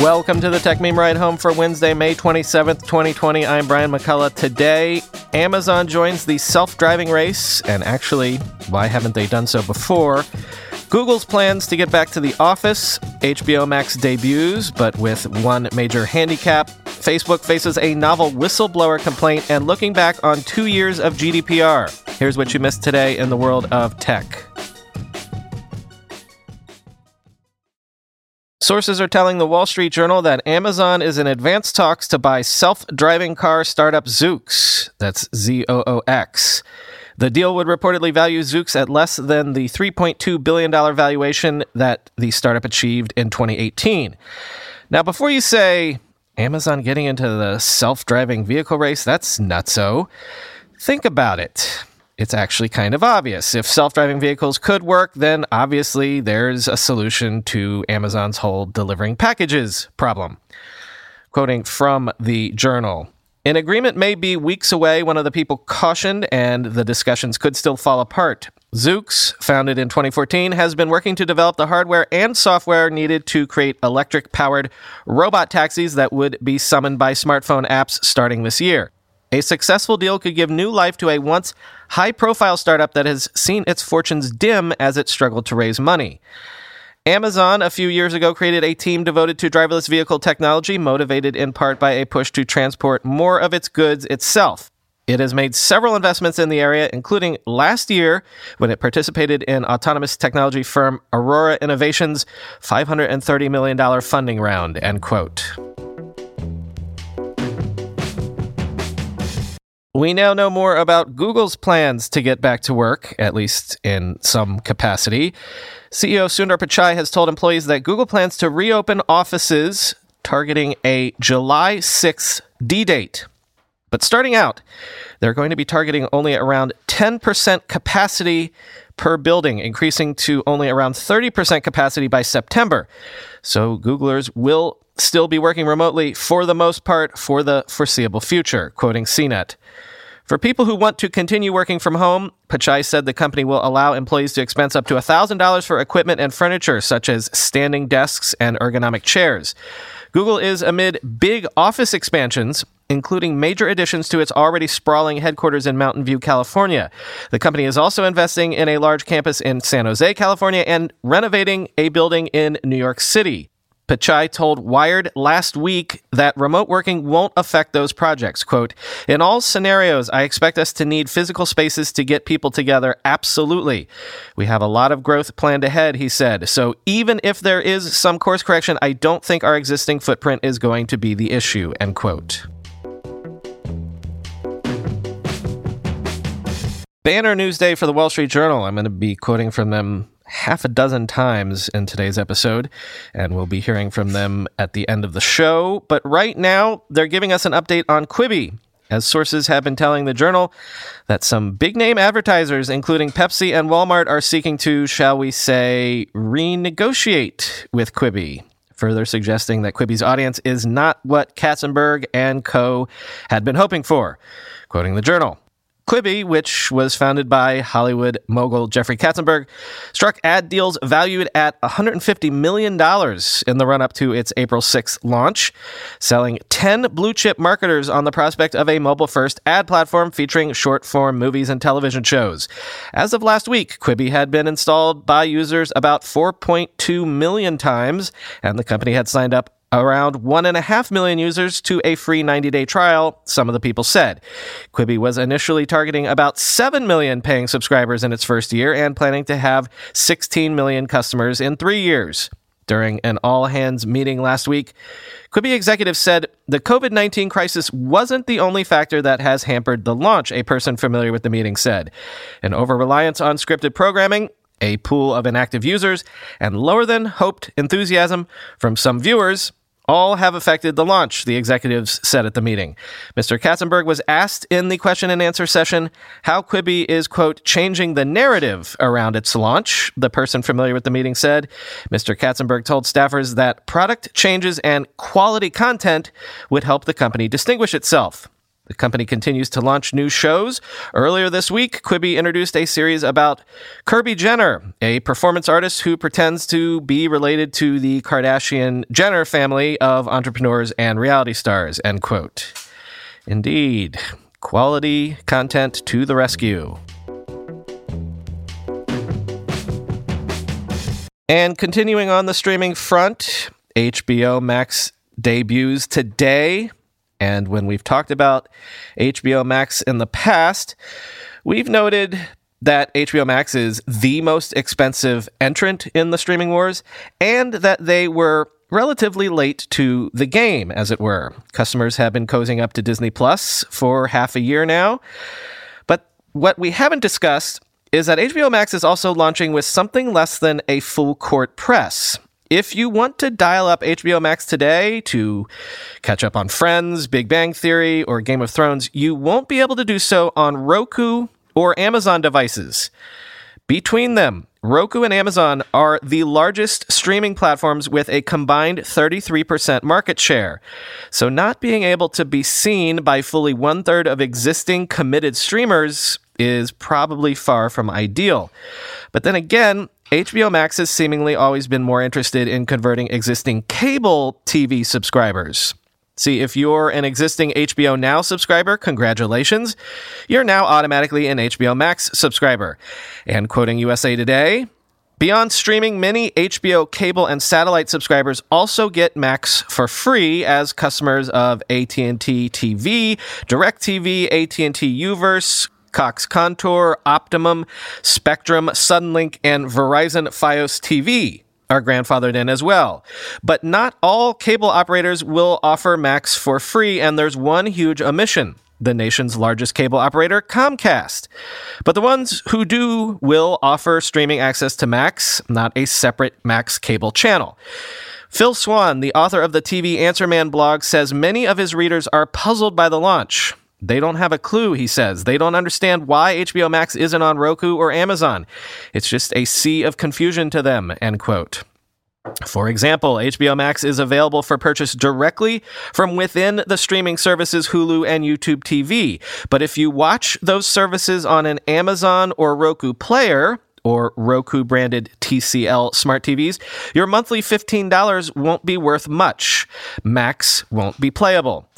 Welcome to the Techmeme Ride Home for Wednesday, May 27th, 2020. I'm Brian McCullough. Today, Amazon joins the self driving race, and actually, why haven't they done so before? Google's plans to get back to the office, HBO Max debuts, but with one major handicap. Facebook faces a novel whistleblower complaint, and looking back on two years of GDPR. Here's what you missed today in the world of tech. Sources are telling the Wall Street Journal that Amazon is in advanced talks to buy self driving car startup Zoox. That's Z O O X. The deal would reportedly value Zoox at less than the $3.2 billion valuation that the startup achieved in 2018. Now, before you say, Amazon getting into the self driving vehicle race, that's nutso, think about it it's actually kind of obvious. If self driving vehicles could work, then obviously there's a solution to Amazon's whole delivering packages problem. Quoting from the journal. An agreement may be weeks away, one of the people cautioned, and the discussions could still fall apart. Zoox, founded in 2014, has been working to develop the hardware and software needed to create electric powered robot taxis that would be summoned by smartphone apps starting this year. A successful deal could give new life to a once high profile startup that has seen its fortunes dim as it struggled to raise money. Amazon, a few years ago, created a team devoted to driverless vehicle technology, motivated in part by a push to transport more of its goods itself. It has made several investments in the area, including last year when it participated in autonomous technology firm Aurora Innovations' $530 million funding round. End quote. We now know more about Google's plans to get back to work, at least in some capacity. CEO Sundar Pichai has told employees that Google plans to reopen offices targeting a July 6th D date. But starting out, they're going to be targeting only around 10% capacity per building, increasing to only around 30% capacity by September. So Googlers will still be working remotely for the most part for the foreseeable future, quoting CNET. For people who want to continue working from home, Pichai said the company will allow employees to expense up to $1,000 for equipment and furniture, such as standing desks and ergonomic chairs. Google is amid big office expansions, including major additions to its already sprawling headquarters in Mountain View, California. The company is also investing in a large campus in San Jose, California, and renovating a building in New York City. Pichai told Wired last week that remote working won't affect those projects. Quote, in all scenarios, I expect us to need physical spaces to get people together. Absolutely. We have a lot of growth planned ahead, he said. So even if there is some course correction, I don't think our existing footprint is going to be the issue, end quote. Banner news day for the Wall Street Journal. I'm going to be quoting from them half a dozen times in today's episode, and we'll be hearing from them at the end of the show. But right now, they're giving us an update on Quibi. As sources have been telling the journal that some big name advertisers, including Pepsi and Walmart, are seeking to, shall we say, renegotiate with Quibi further suggesting that Quibi's audience is not what Katzenberg and co. had been hoping for. Quoting the journal, Quibi, which was founded by Hollywood mogul Jeffrey Katzenberg, struck ad deals valued at $150 million in the run up to its April 6th launch, selling 10 blue chip marketers on the prospect of a mobile first ad platform featuring short form movies and television shows. As of last week, Quibi had been installed by users about 4.2 million times, and the company had signed up around 1.5 million users to a free 90 day trial, some of the people said. Quibi was initially targeting about 7 million paying subscribers in its first year and planning to have 16 million customers in three years. During an all hands meeting last week, Quibi executives said the COVID 19 crisis wasn't the only factor that has hampered the launch, a person familiar with the meeting said. An over reliance on scripted programming a pool of inactive users, and lower than hoped enthusiasm from some viewers all have affected the launch, the executives said at the meeting. Mr. Katzenberg was asked in the question and answer session how Quibi is, quote, changing the narrative around its launch. The person familiar with the meeting said Mr. Katzenberg told staffers that product changes and quality content would help the company distinguish itself. The company continues to launch new shows. Earlier this week, Quibi introduced a series about Kirby Jenner, a performance artist who pretends to be related to the Kardashian Jenner family of entrepreneurs and reality stars. End quote. Indeed, quality content to the rescue. And continuing on the streaming front, HBO Max debuts today. And when we've talked about HBO Max in the past, we've noted that HBO Max is the most expensive entrant in the streaming wars and that they were relatively late to the game, as it were. Customers have been cozying up to Disney Plus for half a year now. But what we haven't discussed is that HBO Max is also launching with something less than a full court press. If you want to dial up HBO Max today to catch up on Friends, Big Bang Theory, or Game of Thrones, you won't be able to do so on Roku or Amazon devices. Between them, Roku and Amazon are the largest streaming platforms with a combined 33% market share. So, not being able to be seen by fully one third of existing committed streamers is probably far from ideal. But then again, HBO Max has seemingly always been more interested in converting existing cable TV subscribers. See, if you're an existing HBO Now subscriber, congratulations. You're now automatically an HBO Max subscriber. And quoting USA Today, Beyond streaming, many HBO cable and satellite subscribers also get Max for free as customers of AT&T TV, DirecTV, AT&T Uverse, Cox Contour, Optimum, Spectrum, Suddenlink, and Verizon Fios TV are grandfathered in as well. But not all cable operators will offer Max for free, and there's one huge omission the nation's largest cable operator, Comcast. But the ones who do will offer streaming access to Max, not a separate Max cable channel. Phil Swan, the author of the TV Answer Man blog, says many of his readers are puzzled by the launch. They don't have a clue, he says. They don't understand why HBO Max isn't on Roku or Amazon. It's just a sea of confusion to them, end quote. For example, HBO Max is available for purchase directly from within the streaming services Hulu and YouTube TV. But if you watch those services on an Amazon or Roku player, or Roku branded TCL smart TVs, your monthly $15 won't be worth much. Max won't be playable.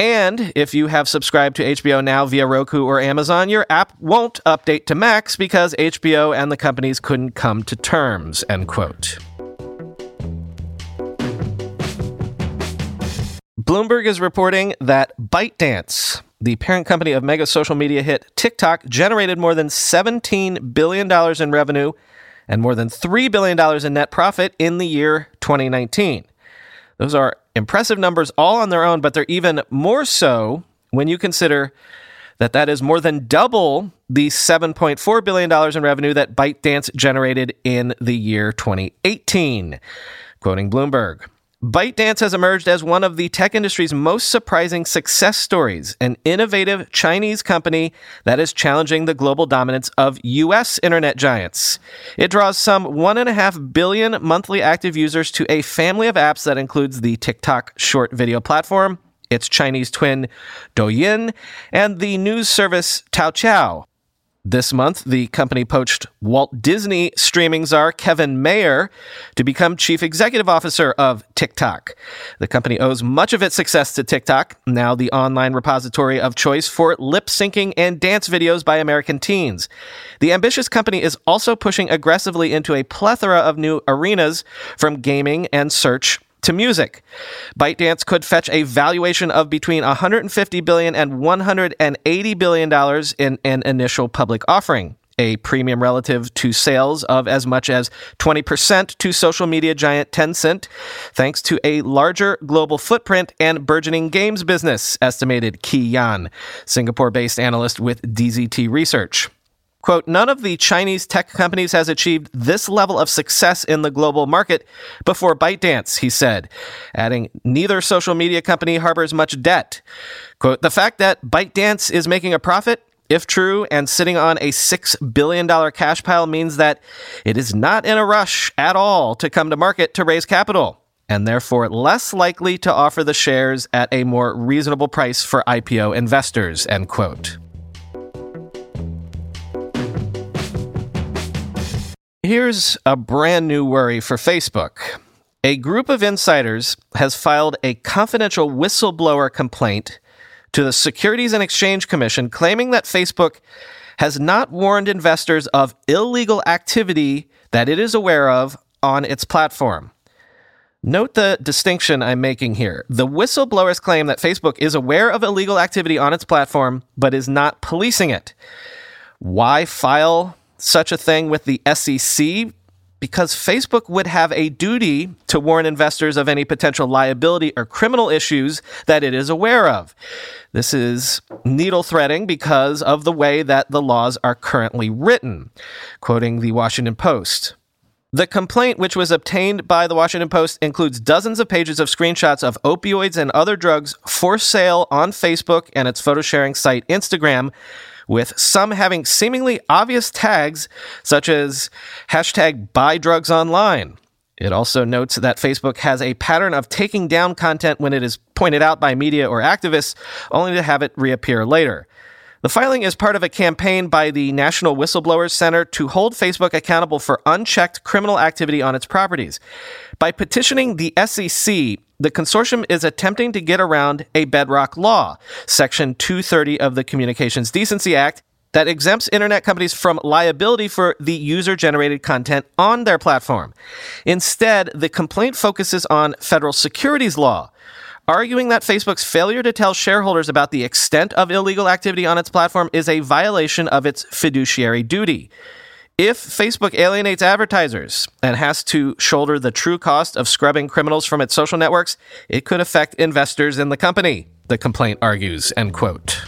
And if you have subscribed to HBO Now via Roku or Amazon, your app won't update to Max because HBO and the companies couldn't come to terms, end quote. Bloomberg is reporting that ByteDance, the parent company of mega social media hit TikTok, generated more than $17 billion in revenue and more than $3 billion in net profit in the year 2019. Those are impressive numbers all on their own, but they're even more so when you consider that that is more than double the $7.4 billion in revenue that ByteDance generated in the year 2018. Quoting Bloomberg. ByteDance has emerged as one of the tech industry's most surprising success stories, an innovative Chinese company that is challenging the global dominance of U.S. internet giants. It draws some 1.5 billion monthly active users to a family of apps that includes the TikTok short video platform, its Chinese twin Douyin, and the news service Toutiao. This month, the company poached Walt Disney streaming czar Kevin Mayer to become chief executive officer of TikTok. The company owes much of its success to TikTok, now the online repository of choice for lip syncing and dance videos by American teens. The ambitious company is also pushing aggressively into a plethora of new arenas from gaming and search to music. ByteDance could fetch a valuation of between 150 billion and 180 billion dollars in an initial public offering. A premium relative to sales of as much as 20% to social media giant Tencent, thanks to a larger global footprint and burgeoning games business, estimated Qi Yan, Singapore based analyst with DZT Research. Quote, none of the Chinese tech companies has achieved this level of success in the global market before ByteDance, he said, adding, neither social media company harbors much debt. Quote, the fact that ByteDance is making a profit if true, and sitting on a $6 billion cash pile means that it is not in a rush at all to come to market to raise capital, and therefore less likely to offer the shares at a more reasonable price for IPO investors, end quote. Here's a brand new worry for Facebook. A group of insiders has filed a confidential whistleblower complaint to the Securities and Exchange Commission claiming that Facebook has not warned investors of illegal activity that it is aware of on its platform. Note the distinction I'm making here. The whistleblowers claim that Facebook is aware of illegal activity on its platform, but is not policing it. Why file such a thing with the SEC? because Facebook would have a duty to warn investors of any potential liability or criminal issues that it is aware of. This is needle threading because of the way that the laws are currently written. Quoting the Washington Post. The complaint, which was obtained by the Washington Post, includes dozens of pages of screenshots of opioids and other drugs for sale on Facebook and its photo sharing site Instagram, with some having seemingly obvious tags such as hashtag buy drugs online. It also notes that Facebook has a pattern of taking down content when it is pointed out by media or activists, only to have it reappear later. The filing is part of a campaign by the National Whistleblowers Center to hold Facebook accountable for unchecked criminal activity on its properties. By petitioning the SEC, the consortium is attempting to get around a bedrock law, Section 230 of the Communications Decency Act, that exempts internet companies from liability for the user generated content on their platform. Instead, the complaint focuses on federal securities law, arguing that Facebook's failure to tell shareholders about the extent of illegal activity on its platform is a violation of its fiduciary duty. If Facebook alienates advertisers and has to shoulder the true cost of scrubbing criminals from its social networks, it could affect investors in the company, the complaint argues, end quote.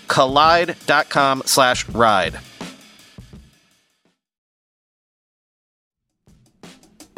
kolide.com slash ride.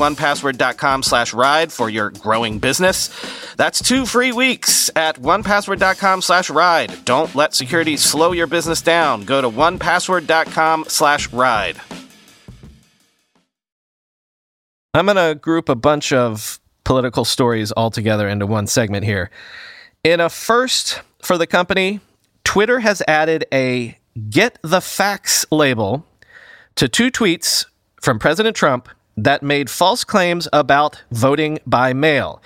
onepassword.com slash ride for your growing business. That's two free weeks at onepassword.com slash ride. Don't let security slow your business down. Go to onepassword.com slash ride. I'm going to group a bunch of political stories all together into one segment here. In a first for the company, Twitter has added a get the facts label to two tweets from President Trump that made false claims about voting by mail.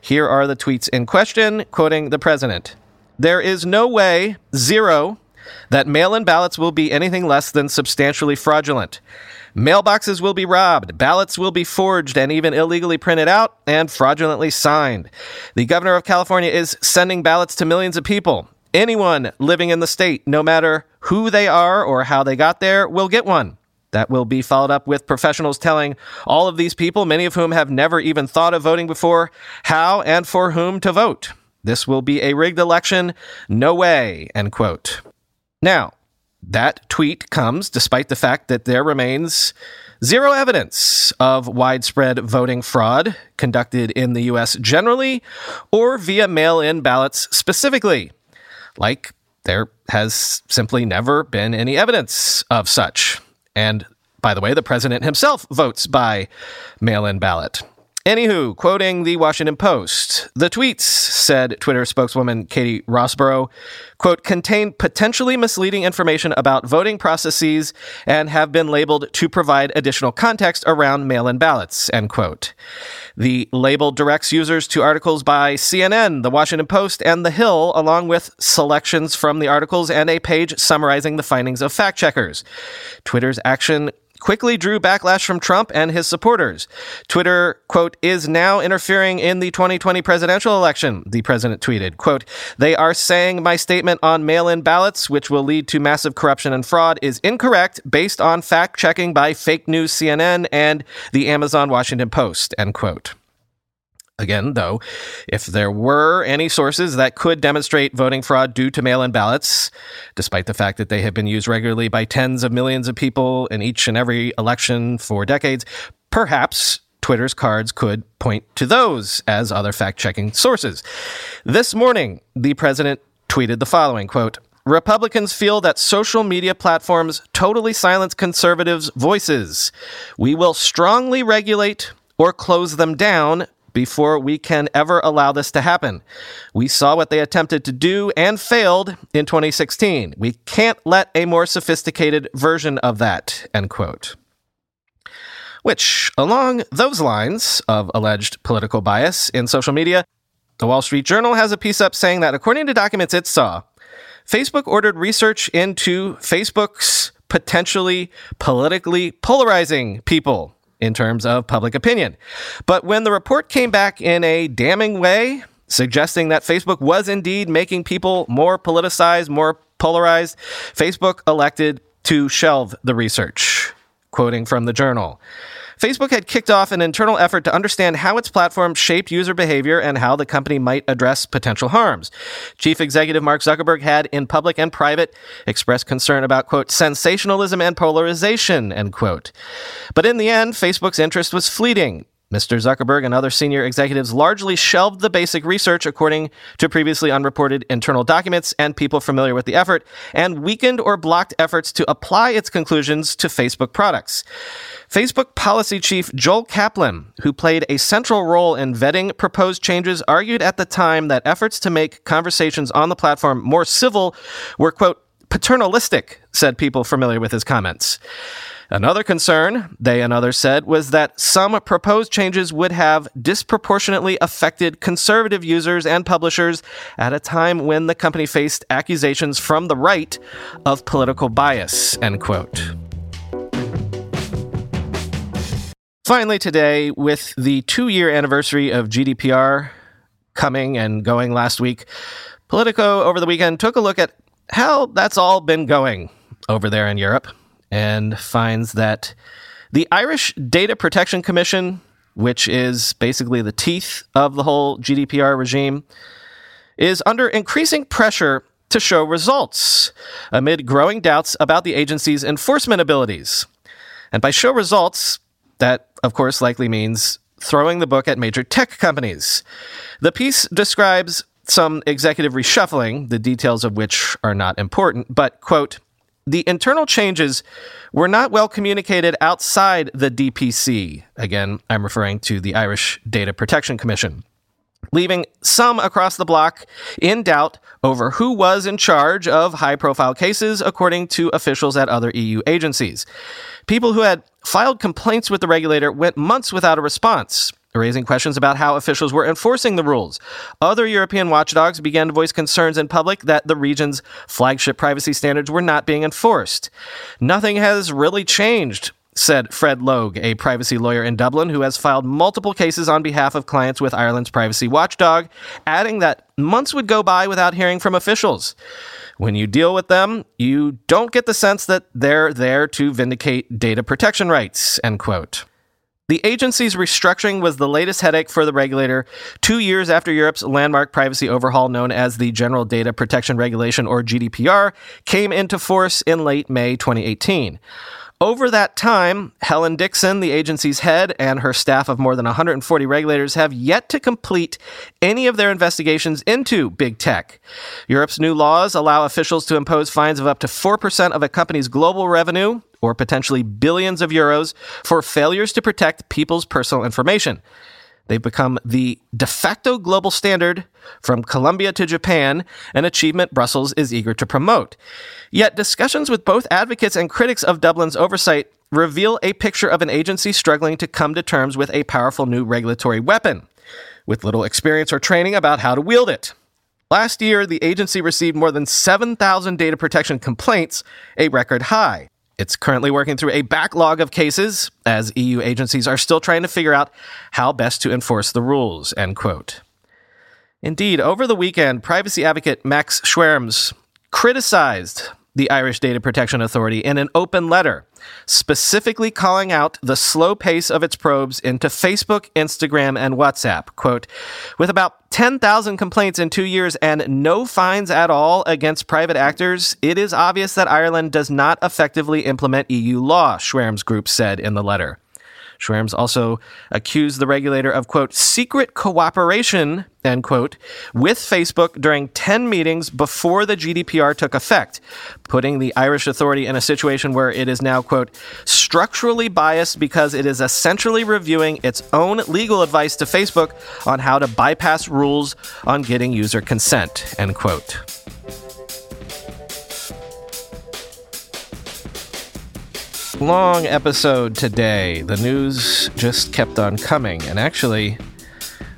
Here are the tweets in question, quoting the president There is no way, zero, that mail in ballots will be anything less than substantially fraudulent. Mailboxes will be robbed, ballots will be forged and even illegally printed out and fraudulently signed. The governor of California is sending ballots to millions of people. Anyone living in the state, no matter who they are or how they got there, will get one. That will be followed up with professionals telling all of these people, many of whom have never even thought of voting before, how and for whom to vote. This will be a rigged election. No way. End quote. Now, that tweet comes despite the fact that there remains zero evidence of widespread voting fraud conducted in the U.S. generally or via mail in ballots specifically. Like, there has simply never been any evidence of such. And by the way, the president himself votes by mail in ballot. Anywho, quoting the Washington Post, the tweets, said Twitter spokeswoman Katie Rosborough, quote, contain potentially misleading information about voting processes and have been labeled to provide additional context around mail in ballots, end quote. The label directs users to articles by CNN, The Washington Post, and The Hill, along with selections from the articles and a page summarizing the findings of fact checkers. Twitter's action quickly drew backlash from Trump and his supporters. Twitter, quote, is now interfering in the 2020 presidential election, the president tweeted. Quote, they are saying my statement on mail in ballots, which will lead to massive corruption and fraud, is incorrect based on fact checking by fake news CNN and the Amazon Washington Post, end quote. Again, though, if there were any sources that could demonstrate voting fraud due to mail in ballots, despite the fact that they have been used regularly by tens of millions of people in each and every election for decades, perhaps Twitter's cards could point to those as other fact checking sources. This morning, the president tweeted the following quote, Republicans feel that social media platforms totally silence conservatives' voices. We will strongly regulate or close them down before we can ever allow this to happen. We saw what they attempted to do and failed in 2016. We can't let a more sophisticated version of that, end quote. Which, along those lines of alleged political bias in social media, the Wall Street Journal has a piece up saying that according to documents it saw, Facebook ordered research into Facebook's potentially politically polarizing people in terms of public opinion. But when the report came back in a damning way, suggesting that Facebook was indeed making people more politicized, more polarized, Facebook elected to shelve the research. Quoting from the journal. Facebook had kicked off an internal effort to understand how its platform shaped user behavior and how the company might address potential harms. Chief Executive Mark Zuckerberg had, in public and private, expressed concern about, quote, sensationalism and polarization, end quote. But in the end, Facebook's interest was fleeting. Mr. Zuckerberg and other senior executives largely shelved the basic research according to previously unreported internal documents and people familiar with the effort, and weakened or blocked efforts to apply its conclusions to Facebook products. Facebook policy chief Joel Kaplan, who played a central role in vetting proposed changes, argued at the time that efforts to make conversations on the platform more civil were, quote, paternalistic, said people familiar with his comments. Another concern, they and others said, was that some proposed changes would have disproportionately affected conservative users and publishers at a time when the company faced accusations from the right of political bias, end quote. Finally, today, with the two year anniversary of GDPR coming and going last week, Politico over the weekend took a look at how that's all been going over there in Europe and finds that the Irish Data Protection Commission which is basically the teeth of the whole GDPR regime, is under increasing pressure to show results amid growing doubts about the agency's enforcement abilities. And by show results, that of course likely means throwing the book at major tech companies. The piece describes some executive reshuffling, the details of which are not important, but, quote, the internal changes were not well communicated outside the DPC. Again, I'm referring to the Irish Data Protection Commission leaving some across the bloc in doubt over who was in charge of high profile cases, according to officials at other EU agencies. People who had filed complaints with the regulator went months without a response. Raising questions about how officials were enforcing the rules. Other European watchdogs began to voice concerns in public that the region's flagship privacy standards were not being enforced. Nothing has really changed said Fred Logue, a privacy lawyer in Dublin who has filed multiple cases on behalf of clients with Ireland's privacy watchdog, adding that months would go by without hearing from officials. When you deal with them, you don't get the sense that they're there to vindicate data protection rights, end quote. The agency's restructuring was the latest headache for the regulator two years after Europe's landmark privacy overhaul, known as the General Data Protection Regulation, or GDPR, came into force in late May 2018. Over that time, Helen Dixon, the agency's head, and her staff of more than 140 regulators have yet to complete any of their investigations into big tech. Europe's new laws allow officials to impose fines of up to 4% of a company's global revenue, or potentially billions of euros, for failures to protect people's personal information. They've become the de facto global standard from Colombia to Japan, an achievement Brussels is eager to promote. Yet discussions with both advocates and critics of Dublin's oversight reveal a picture of an agency struggling to come to terms with a powerful new regulatory weapon, with little experience or training about how to wield it. Last year, the agency received more than 7,000 data protection complaints, a record high. It's currently working through a backlog of cases as EU agencies are still trying to figure out how best to enforce the rules, end quote. Indeed, over the weekend, privacy advocate Max Schrems criticized the Irish Data Protection Authority in an open letter, specifically calling out the slow pace of its probes into Facebook, Instagram, and WhatsApp. Quote, with about 10,000 complaints in two years and no fines at all against private actors, it is obvious that Ireland does not effectively implement EU law, Schrems' Group said in the letter. Schrems also accused the regulator of, quote, secret cooperation, end quote, with Facebook during 10 meetings before the GDPR took effect, putting the Irish authority in a situation where it is now, quote, structurally biased because it is essentially reviewing its own legal advice to Facebook on how to bypass rules on getting user consent, end quote. Long episode today. The news just kept on coming. And actually,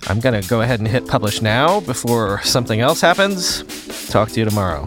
I'm going to go ahead and hit publish now before something else happens. Talk to you tomorrow.